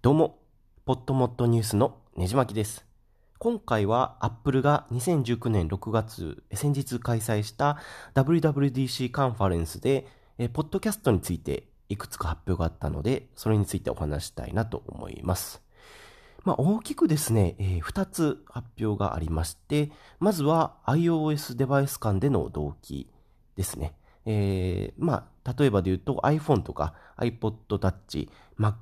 どうも、ポットモットニュースのねじまきです。今回は Apple が2019年6月、先日開催した WWDC カンファレンスで、ポッドキャストについていくつか発表があったので、それについてお話したいなと思います。まあ、大きくですね、えー、2つ発表がありまして、まずは iOS デバイス間での同期ですね。えー、まあ、例えばで言うと iPhone とか iPod Touch、Mac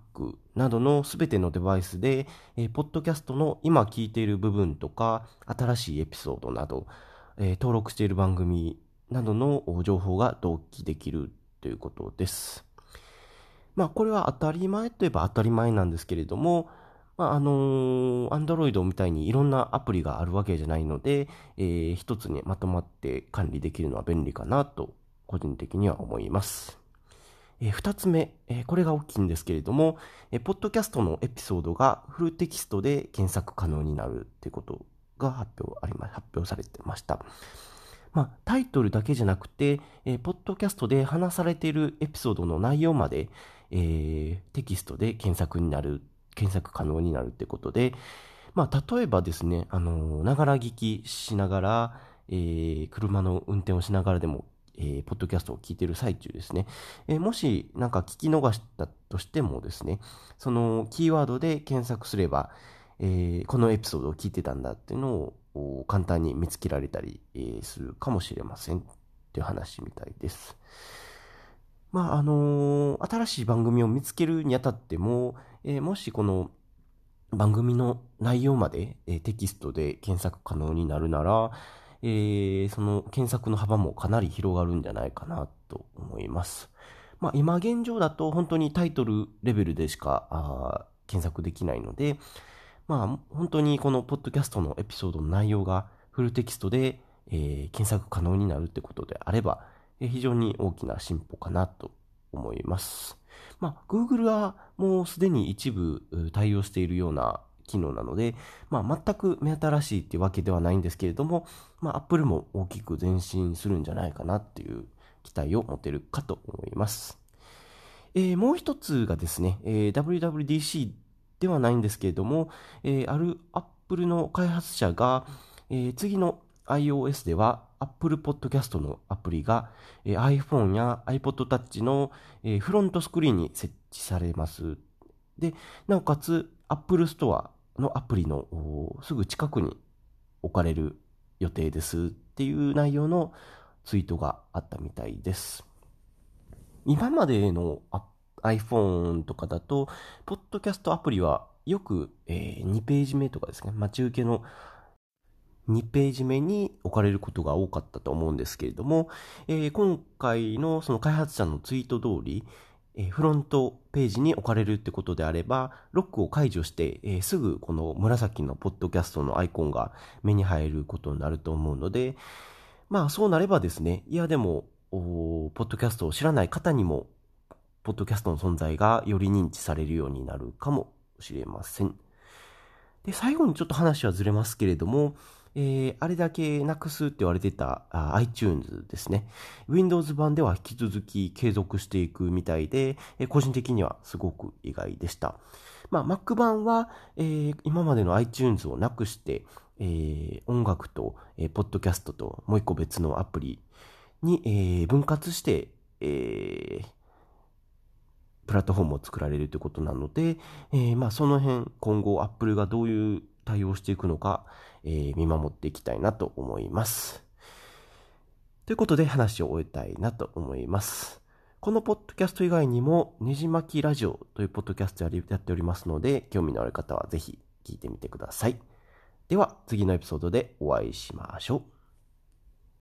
などのすべてのデバイスで、えー、ポッドキャストの今聞いている部分とか、新しいエピソードなど、えー、登録している番組などの情報が同期できるということです。まあ、これは当たり前といえば当たり前なんですけれども、まあ、あのー、Android みたいにいろんなアプリがあるわけじゃないので、えー、一つにまとまって管理できるのは便利かなと、個人的には思います。え、二つ目、え、これが大きいんですけれども、え、ポッドキャストのエピソードがフルテキストで検索可能になるということが発表ありま、発表されてました。まあ、タイトルだけじゃなくて、え、ポッドキャストで話されているエピソードの内容まで、えー、テキストで検索になる検索可能になるってことで、まあ、例えばですね、あの、ながら聞きしながら、えー、車の運転をしながらでも、えー、ポッドキャストを聞いてる最中ですね。えー、もし、なんか聞き逃したとしてもですね、そのキーワードで検索すれば、えー、このエピソードを聞いてたんだっていうのを簡単に見つけられたり、えー、するかもしれませんっていう話みたいです。まあ、あの、新しい番組を見つけるにあたっても、えー、もしこの番組の内容まで、えー、テキストで検索可能になるなら、えー、その検索の幅もかなり広がるんじゃないかなと思います。まあ、今現状だと本当にタイトルレベルでしかあ検索できないので、まあ、本当にこのポッドキャストのエピソードの内容がフルテキストで、えー、検索可能になるってことであればえ、非常に大きな進歩かなと思います。まあ、Google はもうすでに一部対応しているような機能なので、まあ、全く目新しいっていうわけではないんですけれども、まあ、Apple も大きく前進するんじゃないかなっていう期待を持てるかと思います。えー、もう一つがですね、えー、WWDC ではないんですけれども、えー、ある Apple の開発者が、えー、次の iOS では Apple Podcast のアプリが、えー、iPhone や iPod Touch の、えー、フロントスクリーンに設置されます。で、なおかつ Apple Store のアプリのすぐ近くに置かれる予定ですっていう内容のツイートがあったみたいです。今までの iPhone とかだと、ポッドキャストアプリはよく、えー、2ページ目とかですね、待ち受けの2ページ目に置かれることが多かったと思うんですけれども、えー、今回のその開発者のツイート通り、フロントページに置かれるってことであれば、ロックを解除して、すぐこの紫のポッドキャストのアイコンが目に入ることになると思うので、まあそうなればですね、いやでも、ポッドキャストを知らない方にも、ポッドキャストの存在がより認知されるようになるかもしれません。で、最後にちょっと話はずれますけれども、えー、あれだけなくすって言われてた iTunes ですね。Windows 版では引き続き継続していくみたいで、えー、個人的にはすごく意外でした。まあ、Mac 版は、えー、今までの iTunes をなくして、えー、音楽と、えー、ポッドキャストともう一個別のアプリに、えー、分割して、えー、プラットフォームを作られるということなので、えー、まあその辺今後 Apple がどういう対応していくのか、えー、見守っていきたいなと思います。ということで話を終えたいなと思います。このポッドキャスト以外にも、ねじ巻きラジオというポッドキャストやっておりますので、興味のある方はぜひ聞いてみてください。では、次のエピソードでお会いしましょう。